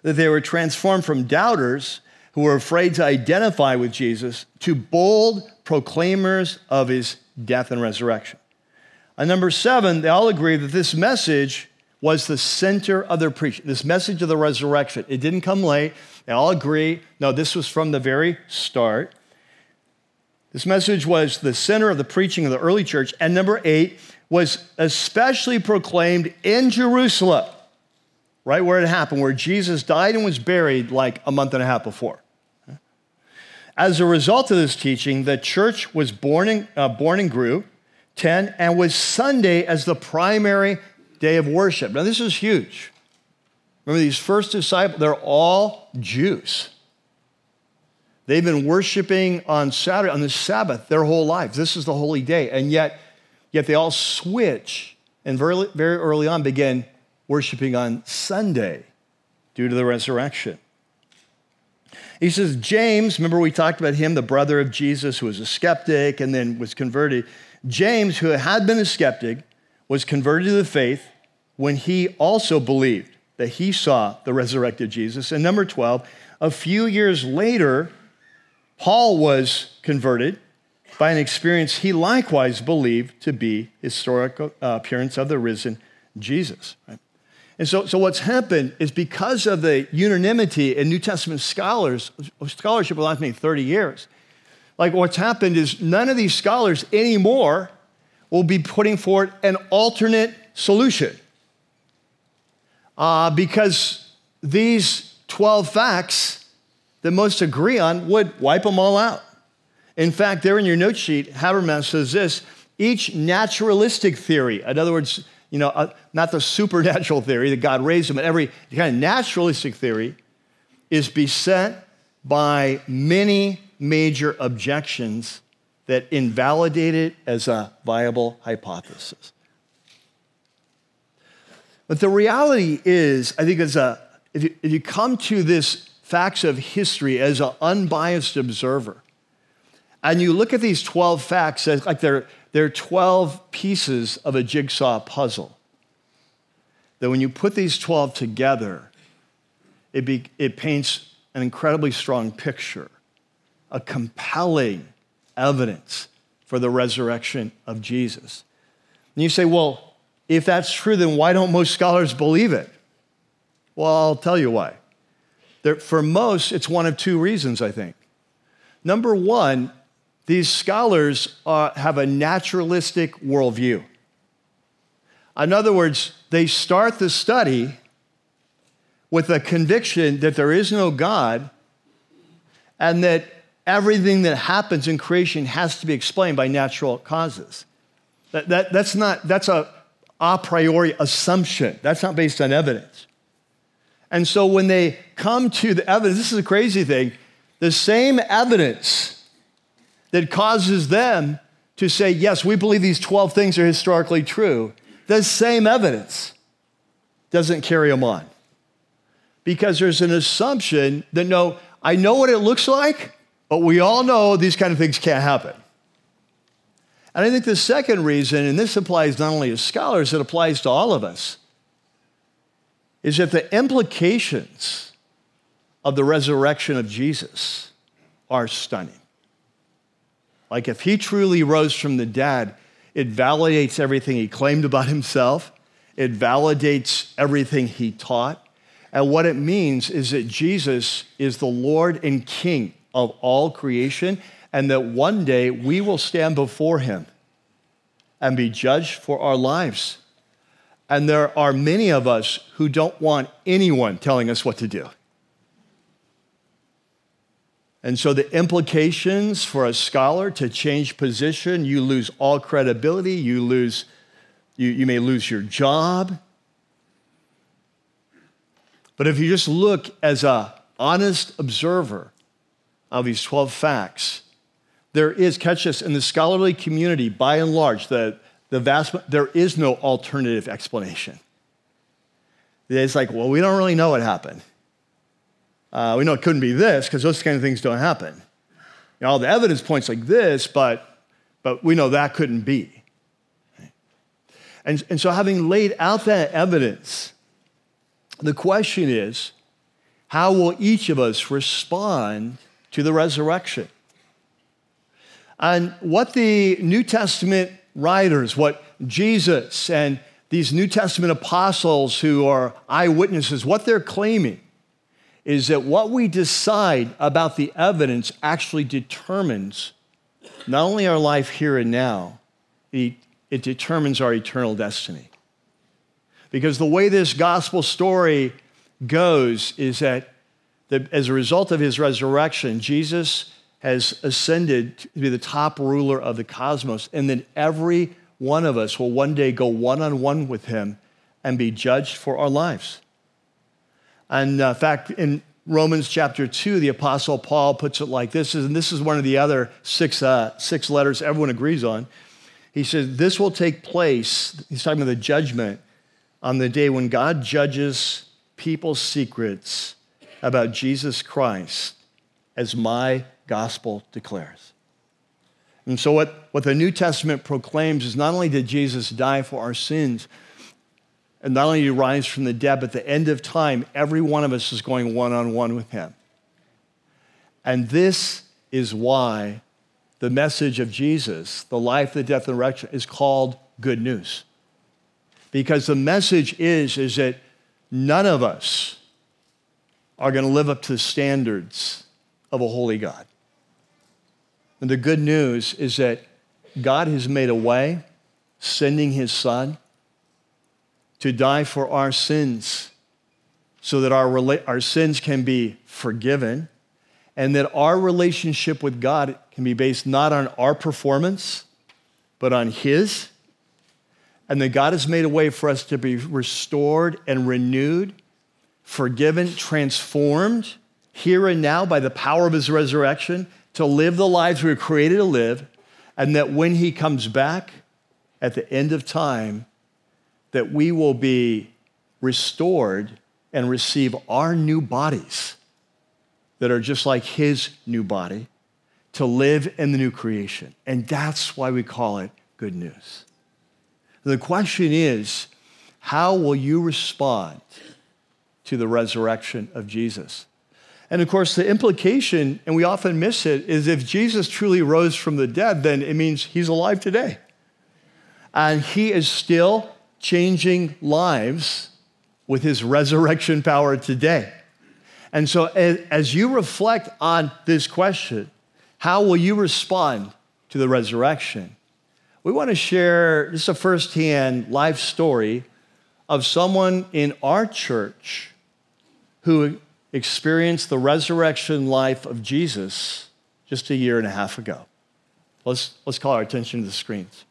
That they were transformed from doubters who were afraid to identify with Jesus to bold proclaimers of his death and resurrection. And number seven, they all agree that this message was the center of their preaching, this message of the resurrection. It didn't come late. They all agree. No, this was from the very start. This message was the center of the preaching of the early church. And number eight was especially proclaimed in Jerusalem, right where it happened, where Jesus died and was buried like a month and a half before. As a result of this teaching, the church was born and, uh, born and grew, 10, and was Sunday as the primary day of worship. Now, this is huge. Remember, these first disciples, they're all Jews. They've been worshiping on Saturday, on the Sabbath, their whole lives. This is the holy day. And yet, yet they all switch and very, very early on begin worshiping on Sunday due to the resurrection. He says, James, remember we talked about him, the brother of Jesus, who was a skeptic and then was converted. James, who had been a skeptic, was converted to the faith when he also believed that he saw the resurrected Jesus. And number 12, a few years later, Paul was converted by an experience he likewise believed to be historical uh, appearance of the risen Jesus. And so, so what's happened is because of the unanimity in New Testament scholars, scholarship the last maybe 30 years, like what's happened is none of these scholars anymore will be putting forward an alternate solution. Uh, because these 12 facts that most agree on would wipe them all out. In fact, there in your note sheet, Habermas says this each naturalistic theory, in other words, you know, uh, not the supernatural theory that God raised him, but every kind of naturalistic theory is beset by many major objections that invalidate it as a viable hypothesis. But the reality is, I think, as a, if, you, if you come to this facts of history as an unbiased observer, and you look at these 12 facts as like they're, they're 12 pieces of a jigsaw puzzle. That when you put these 12 together, it, be, it paints an incredibly strong picture, a compelling evidence for the resurrection of Jesus. And you say, well, if that's true, then why don't most scholars believe it? Well, I'll tell you why. There, for most, it's one of two reasons, I think. Number one, these scholars uh, have a naturalistic worldview. In other words, they start the study with a conviction that there is no God and that everything that happens in creation has to be explained by natural causes. That, that, that's not, that's a a priori assumption. That's not based on evidence. And so when they come to the evidence, this is a crazy thing, the same evidence that causes them to say, yes, we believe these 12 things are historically true, the same evidence doesn't carry them on. Because there's an assumption that no, I know what it looks like, But we all know these kind of things can't happen. And I think the second reason, and this applies not only to scholars, it applies to all of us, is that the implications of the resurrection of Jesus are stunning. Like if he truly rose from the dead, it validates everything he claimed about himself, it validates everything he taught. And what it means is that Jesus is the Lord and King of all creation, and that one day we will stand before him and be judged for our lives. And there are many of us who don't want anyone telling us what to do. And so the implications for a scholar to change position, you lose all credibility, you lose, you, you may lose your job. But if you just look as an honest observer of these 12 facts, there is, catch this, in the scholarly community, by and large, the, the vast, there is no alternative explanation. It's like, well, we don't really know what happened. Uh, we know it couldn't be this because those kind of things don't happen. You know, all the evidence points like this, but, but we know that couldn't be. And, and so, having laid out that evidence, the question is how will each of us respond to the resurrection? And what the New Testament writers, what Jesus and these New Testament apostles who are eyewitnesses, what they're claiming is that what we decide about the evidence actually determines not only our life here and now, it, it determines our eternal destiny. Because the way this gospel story goes is that the, as a result of his resurrection, Jesus has ascended to be the top ruler of the cosmos, and then every one of us will one day go one on one with him and be judged for our lives. And uh, in fact, in Romans chapter 2, the Apostle Paul puts it like this, and this is one of the other six, uh, six letters everyone agrees on. He says, This will take place, he's talking about the judgment, on the day when God judges people's secrets about Jesus Christ, as my gospel declares. And so, what, what the New Testament proclaims is not only did Jesus die for our sins, and not only did he rise from the dead, but at the end of time, every one of us is going one on one with him. And this is why the message of Jesus, the life, the death, and resurrection, is called good news. Because the message is, is that none of us are going to live up to the standards of a holy God. And the good news is that God has made a way, sending his son to die for our sins so that our, our sins can be forgiven and that our relationship with God can be based not on our performance, but on His. And that God has made a way for us to be restored and renewed, forgiven, transformed here and now by the power of His resurrection to live the lives we were created to live, and that when He comes back at the end of time, that we will be restored and receive our new bodies that are just like his new body to live in the new creation. And that's why we call it good news. The question is how will you respond to the resurrection of Jesus? And of course, the implication, and we often miss it, is if Jesus truly rose from the dead, then it means he's alive today. And he is still changing lives with his resurrection power today. And so, as you reflect on this question, how will you respond to the resurrection? We want to share just a firsthand life story of someone in our church who experienced the resurrection life of Jesus just a year and a half ago. Let's, let's call our attention to the screens.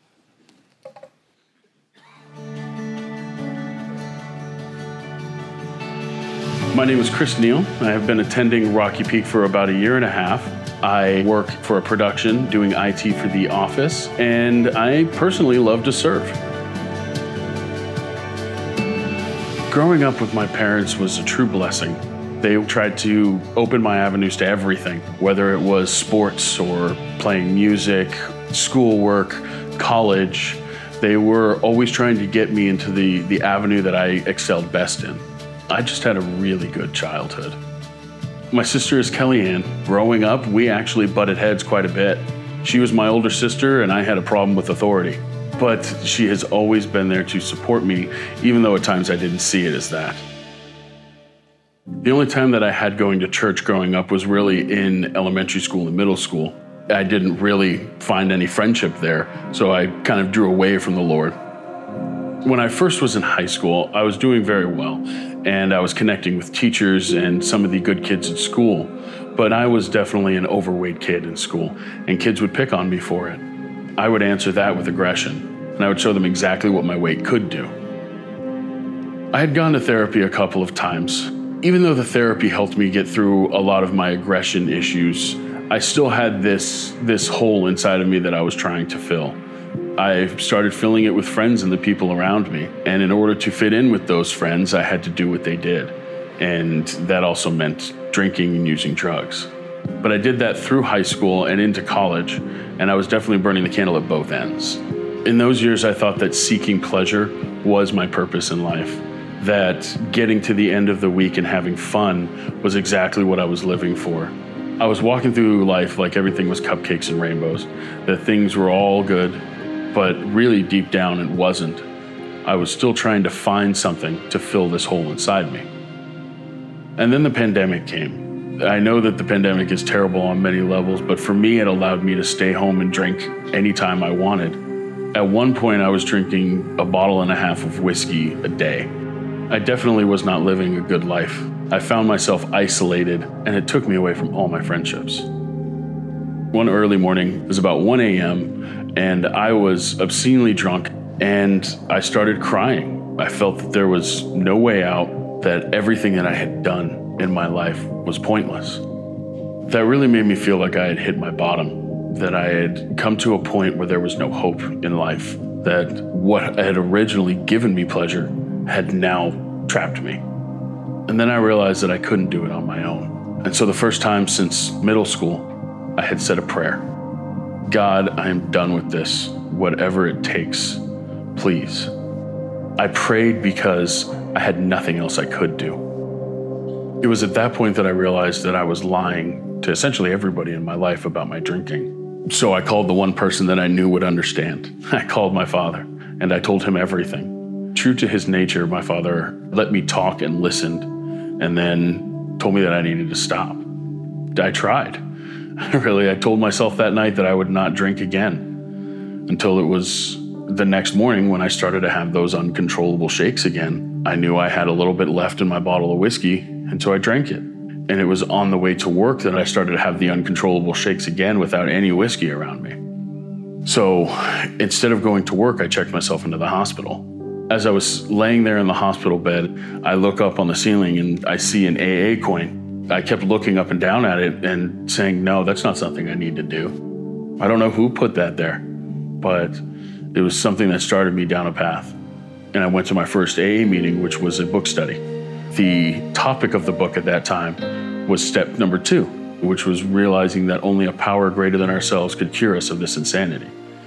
My name is Chris Neal. I have been attending Rocky Peak for about a year and a half. I work for a production doing IT for The Office, and I personally love to serve. Growing up with my parents was a true blessing. They tried to open my avenues to everything, whether it was sports or playing music, schoolwork, college. They were always trying to get me into the, the avenue that I excelled best in. I just had a really good childhood. My sister is Kellyanne. Growing up, we actually butted heads quite a bit. She was my older sister, and I had a problem with authority. But she has always been there to support me, even though at times I didn't see it as that. The only time that I had going to church growing up was really in elementary school and middle school. I didn't really find any friendship there, so I kind of drew away from the Lord. When I first was in high school, I was doing very well, and I was connecting with teachers and some of the good kids at school. But I was definitely an overweight kid in school, and kids would pick on me for it. I would answer that with aggression, and I would show them exactly what my weight could do. I had gone to therapy a couple of times. Even though the therapy helped me get through a lot of my aggression issues, I still had this this hole inside of me that I was trying to fill. I started filling it with friends and the people around me. And in order to fit in with those friends, I had to do what they did. And that also meant drinking and using drugs. But I did that through high school and into college, and I was definitely burning the candle at both ends. In those years, I thought that seeking pleasure was my purpose in life, that getting to the end of the week and having fun was exactly what I was living for. I was walking through life like everything was cupcakes and rainbows, that things were all good, but really deep down it wasn't. I was still trying to find something to fill this hole inside me. And then the pandemic came. I know that the pandemic is terrible on many levels, but for me, it allowed me to stay home and drink anytime I wanted. At one point, I was drinking a bottle and a half of whiskey a day. I definitely was not living a good life. I found myself isolated, and it took me away from all my friendships. One early morning, it was about 1 a.m., and I was obscenely drunk, and I started crying. I felt that there was no way out, that everything that I had done in my life was pointless. That really made me feel like I had hit my bottom, that I had come to a point where there was no hope in life, that what had originally given me pleasure had now trapped me. And then I realized that I couldn't do it on my own. And so, the first time since middle school, I had said a prayer God, I am done with this, whatever it takes, please. I prayed because I had nothing else I could do. It was at that point that I realized that I was lying to essentially everybody in my life about my drinking. So I called the one person that I knew would understand. I called my father and I told him everything. True to his nature, my father let me talk and listened and then told me that I needed to stop. I tried. really, I told myself that night that I would not drink again until it was the next morning when I started to have those uncontrollable shakes again. I knew I had a little bit left in my bottle of whiskey, and so I drank it. And it was on the way to work that I started to have the uncontrollable shakes again without any whiskey around me. So instead of going to work, I checked myself into the hospital. As I was laying there in the hospital bed, I look up on the ceiling and I see an AA coin. I kept looking up and down at it and saying, No, that's not something I need to do. I don't know who put that there, but it was something that started me down a path. And I went to my first AA meeting, which was a book study. The topic of the book at that time was step number two, which was realizing that only a power greater than ourselves could cure us of this insanity.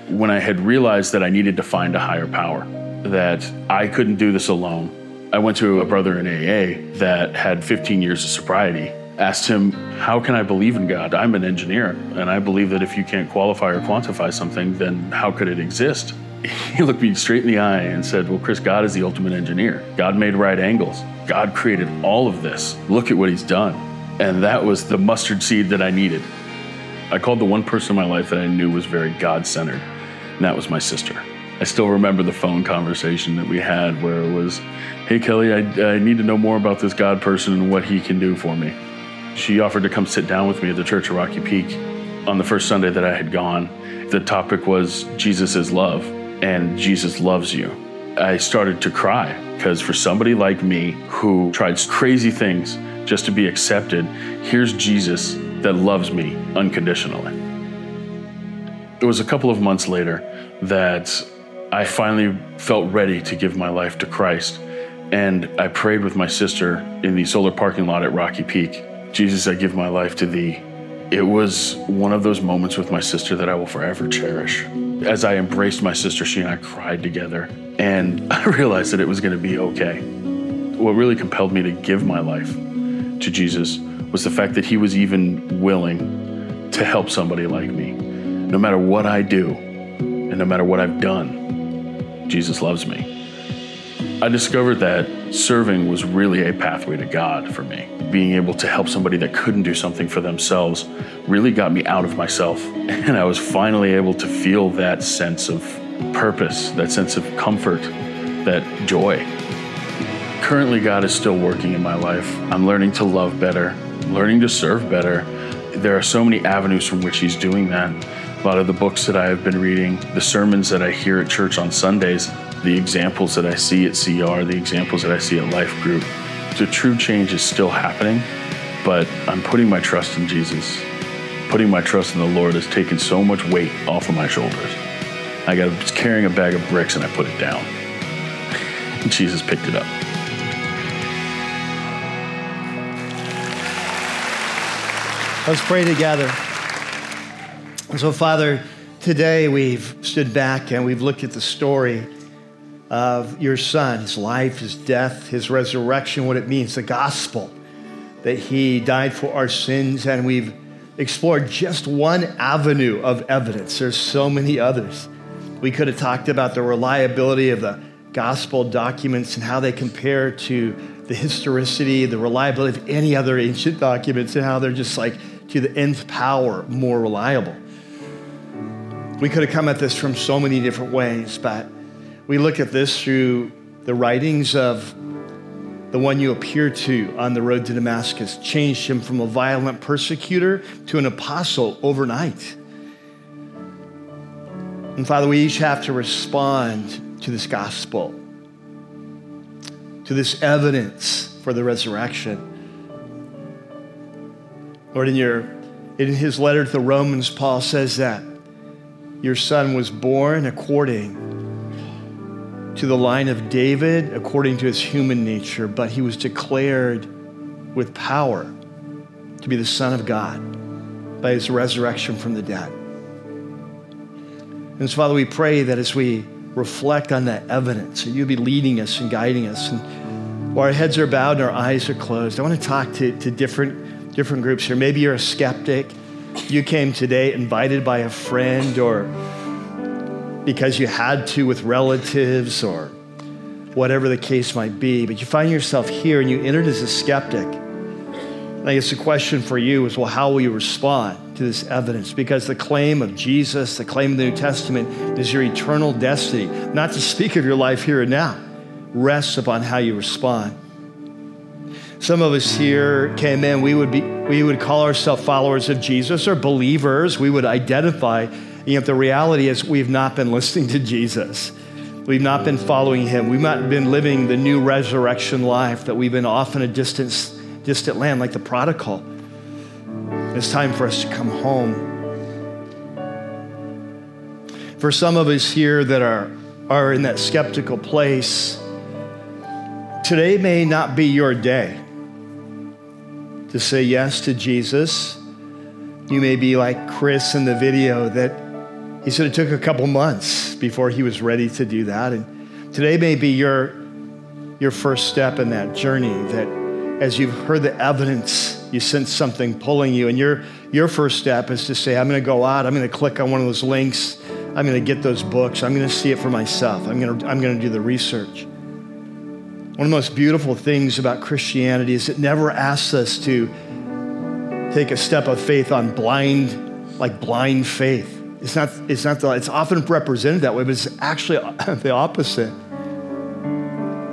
When I had realized that I needed to find a higher power, that I couldn't do this alone. I went to a brother in AA that had 15 years of sobriety. Asked him, How can I believe in God? I'm an engineer, and I believe that if you can't qualify or quantify something, then how could it exist? He looked me straight in the eye and said, Well, Chris, God is the ultimate engineer. God made right angles. God created all of this. Look at what He's done. And that was the mustard seed that I needed. I called the one person in my life that I knew was very God centered, and that was my sister. I still remember the phone conversation that we had where it was, Hey, Kelly, I, I, need to know more about this God person and what he can do for me. She offered to come sit down with me at the Church of Rocky Peak on the first Sunday that I had gone. The topic was Jesus is love, and Jesus loves you. I started to cry because for somebody like me who tried crazy things just to be accepted, here's Jesus that loves me unconditionally. It was a couple of months later that I finally felt ready to give my life to Christ. And I prayed with my sister in the solar parking lot at Rocky Peak Jesus, I give my life to thee. It was one of those moments with my sister that I will forever cherish. As I embraced my sister, she and I cried together, and I realized that it was going to be okay. What really compelled me to give my life to Jesus was the fact that he was even willing to help somebody like me. No matter what I do, and no matter what I've done, Jesus loves me. I discovered that serving was really a pathway to God for me. Being able to help somebody that couldn't do something for themselves really got me out of myself. And I was finally able to feel that sense of purpose, that sense of comfort, that joy. Currently, God is still working in my life. I'm learning to love better, learning to serve better. There are so many avenues from which He's doing that. A lot of the books that I have been reading, the sermons that I hear at church on Sundays, the examples that I see at CR, the examples that I see at Life Group. The true change is still happening, but I'm putting my trust in Jesus. Putting my trust in the Lord has taken so much weight off of my shoulders. I got was carrying a bag of bricks and I put it down. And Jesus picked it up. Let's pray together. So, Father, today we've stood back and we've looked at the story of your son, his life, his death, his resurrection, what it means, the gospel, that he died for our sins, and we've explored just one avenue of evidence. There's so many others. We could have talked about the reliability of the gospel documents and how they compare to the historicity, the reliability of any other ancient documents, and how they're just like to the nth power more reliable. We could have come at this from so many different ways, but we look at this through the writings of the one you appeared to on the road to Damascus, changed him from a violent persecutor to an apostle overnight. And Father, we each have to respond to this gospel, to this evidence for the resurrection. Lord, in, your, in his letter to the Romans, Paul says that your son was born according to the line of David according to his human nature, but he was declared with power to be the Son of God by his resurrection from the dead. And so, Father, we pray that as we reflect on that evidence, that you'll be leading us and guiding us. And while our heads are bowed and our eyes are closed, I want to talk to, to different, different groups here. Maybe you're a skeptic. You came today invited by a friend or because you had to with relatives or whatever the case might be, but you find yourself here and you entered as a skeptic. I guess the question for you is well, how will you respond to this evidence? Because the claim of Jesus, the claim of the New Testament, is your eternal destiny, not to speak of your life here and now, rests upon how you respond. Some of us here came in, we would, be, we would call ourselves followers of Jesus or believers. We would identify Yet the reality is we've not been listening to Jesus. We've not been following him. We've not been living the new resurrection life that we've been off in a distant, distant land like the prodigal. It's time for us to come home. For some of us here that are, are in that skeptical place, today may not be your day to say yes to Jesus. You may be like Chris in the video that he said it took a couple months before he was ready to do that. And today may be your, your first step in that journey that as you've heard the evidence, you sense something pulling you. And your, your first step is to say, I'm going to go out, I'm going to click on one of those links, I'm going to get those books, I'm going to see it for myself, I'm going to, I'm going to do the research. One of the most beautiful things about Christianity is it never asks us to take a step of faith on blind, like blind faith. It's not, it's not the, it's often represented that way, but it's actually the opposite.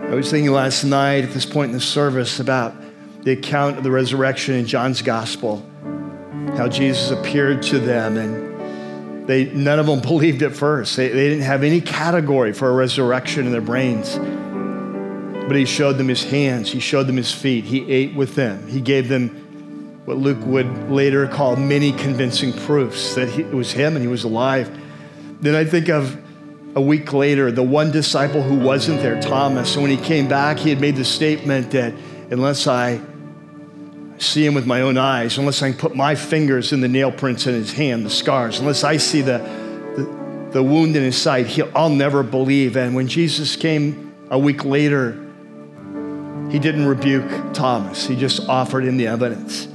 I was thinking last night at this point in the service about the account of the resurrection in John's gospel, how Jesus appeared to them and they, none of them believed at first. They, they didn't have any category for a resurrection in their brains. But he showed them his hands, he showed them his feet, he ate with them, he gave them what Luke would later call many convincing proofs that he, it was him and he was alive. Then I think of a week later, the one disciple who wasn't there, Thomas, and when he came back, he had made the statement that unless I see him with my own eyes, unless I can put my fingers in the nail prints in his hand, the scars, unless I see the, the, the wound in his side, I'll never believe. And when Jesus came a week later, he didn't rebuke Thomas, he just offered him the evidence.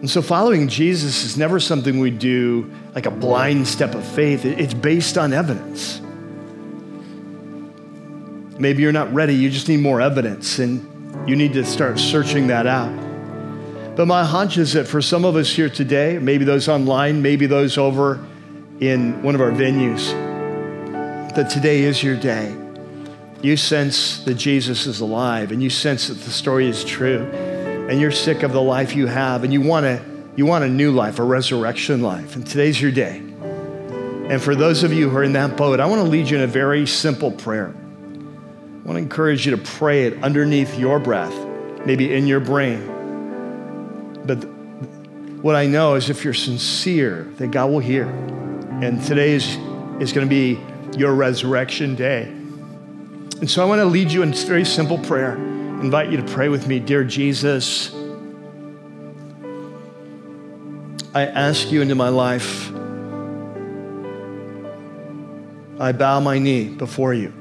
And so following Jesus is never something we do like a blind step of faith, it's based on evidence. Maybe you're not ready, you just need more evidence, and you need to start searching that out. But my hunch is that for some of us here today, maybe those online, maybe those over in one of our venues, that today is your day. You sense that Jesus is alive and you sense that the story is true and you're sick of the life you have and you want to you want a new life, a resurrection life. And today's your day. And for those of you who are in that boat, I want to lead you in a very simple prayer. I want to encourage you to pray it underneath your breath, maybe in your brain. But what I know is if you're sincere, that God will hear. And today is, is going to be your resurrection day. And so I want to lead you in a very simple prayer. Invite you to pray with me. Dear Jesus, I ask you into my life. I bow my knee before you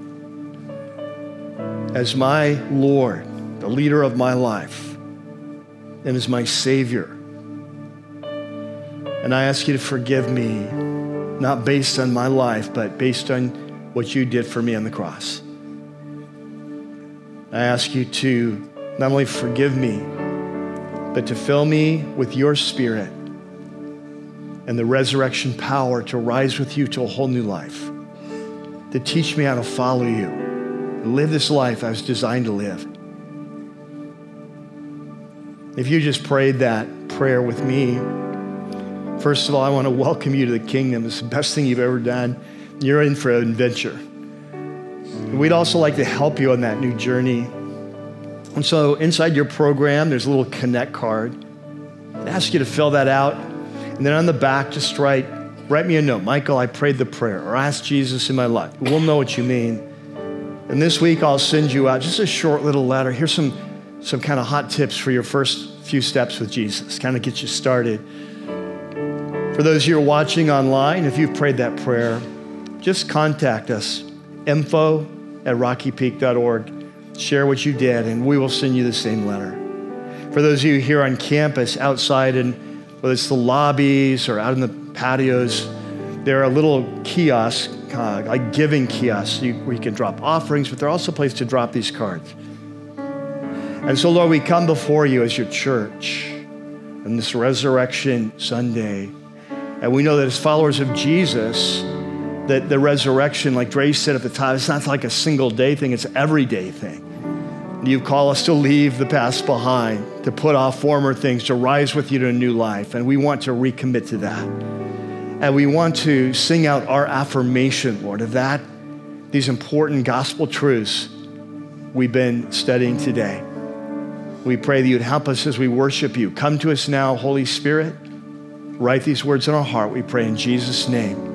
as my Lord, the leader of my life and as my Savior. And I ask you to forgive me, not based on my life, but based on what you did for me on the cross. I ask you to not only forgive me, but to fill me with your spirit and the resurrection power to rise with you to a whole new life, to teach me how to follow you, live this life I was designed to live. If you just prayed that prayer with me, first of all, I want to welcome you to the kingdom. It's the best thing you've ever done. You're in for an adventure. We'd also like to help you on that new journey. And so inside your program, there's a little connect card. I ask you to fill that out. And then on the back, just write, write me a note. Michael, I prayed the prayer, or ask Jesus in my life. We'll know what you mean. And this week, I'll send you out just a short little letter. Here's some some kind of hot tips for your first few steps with Jesus, kind of get you started. For those of you who are watching online, if you've prayed that prayer, just contact us, info at rockypeak.org. Share what you did, and we will send you the same letter. For those of you here on campus, outside, and whether it's the lobbies or out in the patios, there are little kiosks, uh, like giving kiosks, where you can drop offerings, but there are also places to drop these cards. And so, Lord, we come before you as your church on this Resurrection Sunday. And we know that as followers of Jesus, that the resurrection, like Dre said at the time, it's not like a single day thing, it's everyday thing. You call us to leave the past behind, to put off former things, to rise with you to a new life. And we want to recommit to that. And we want to sing out our affirmation, Lord, of that, these important gospel truths we've been studying today. We pray that you'd help us as we worship you. Come to us now, Holy Spirit. Write these words in our heart, we pray in Jesus' name.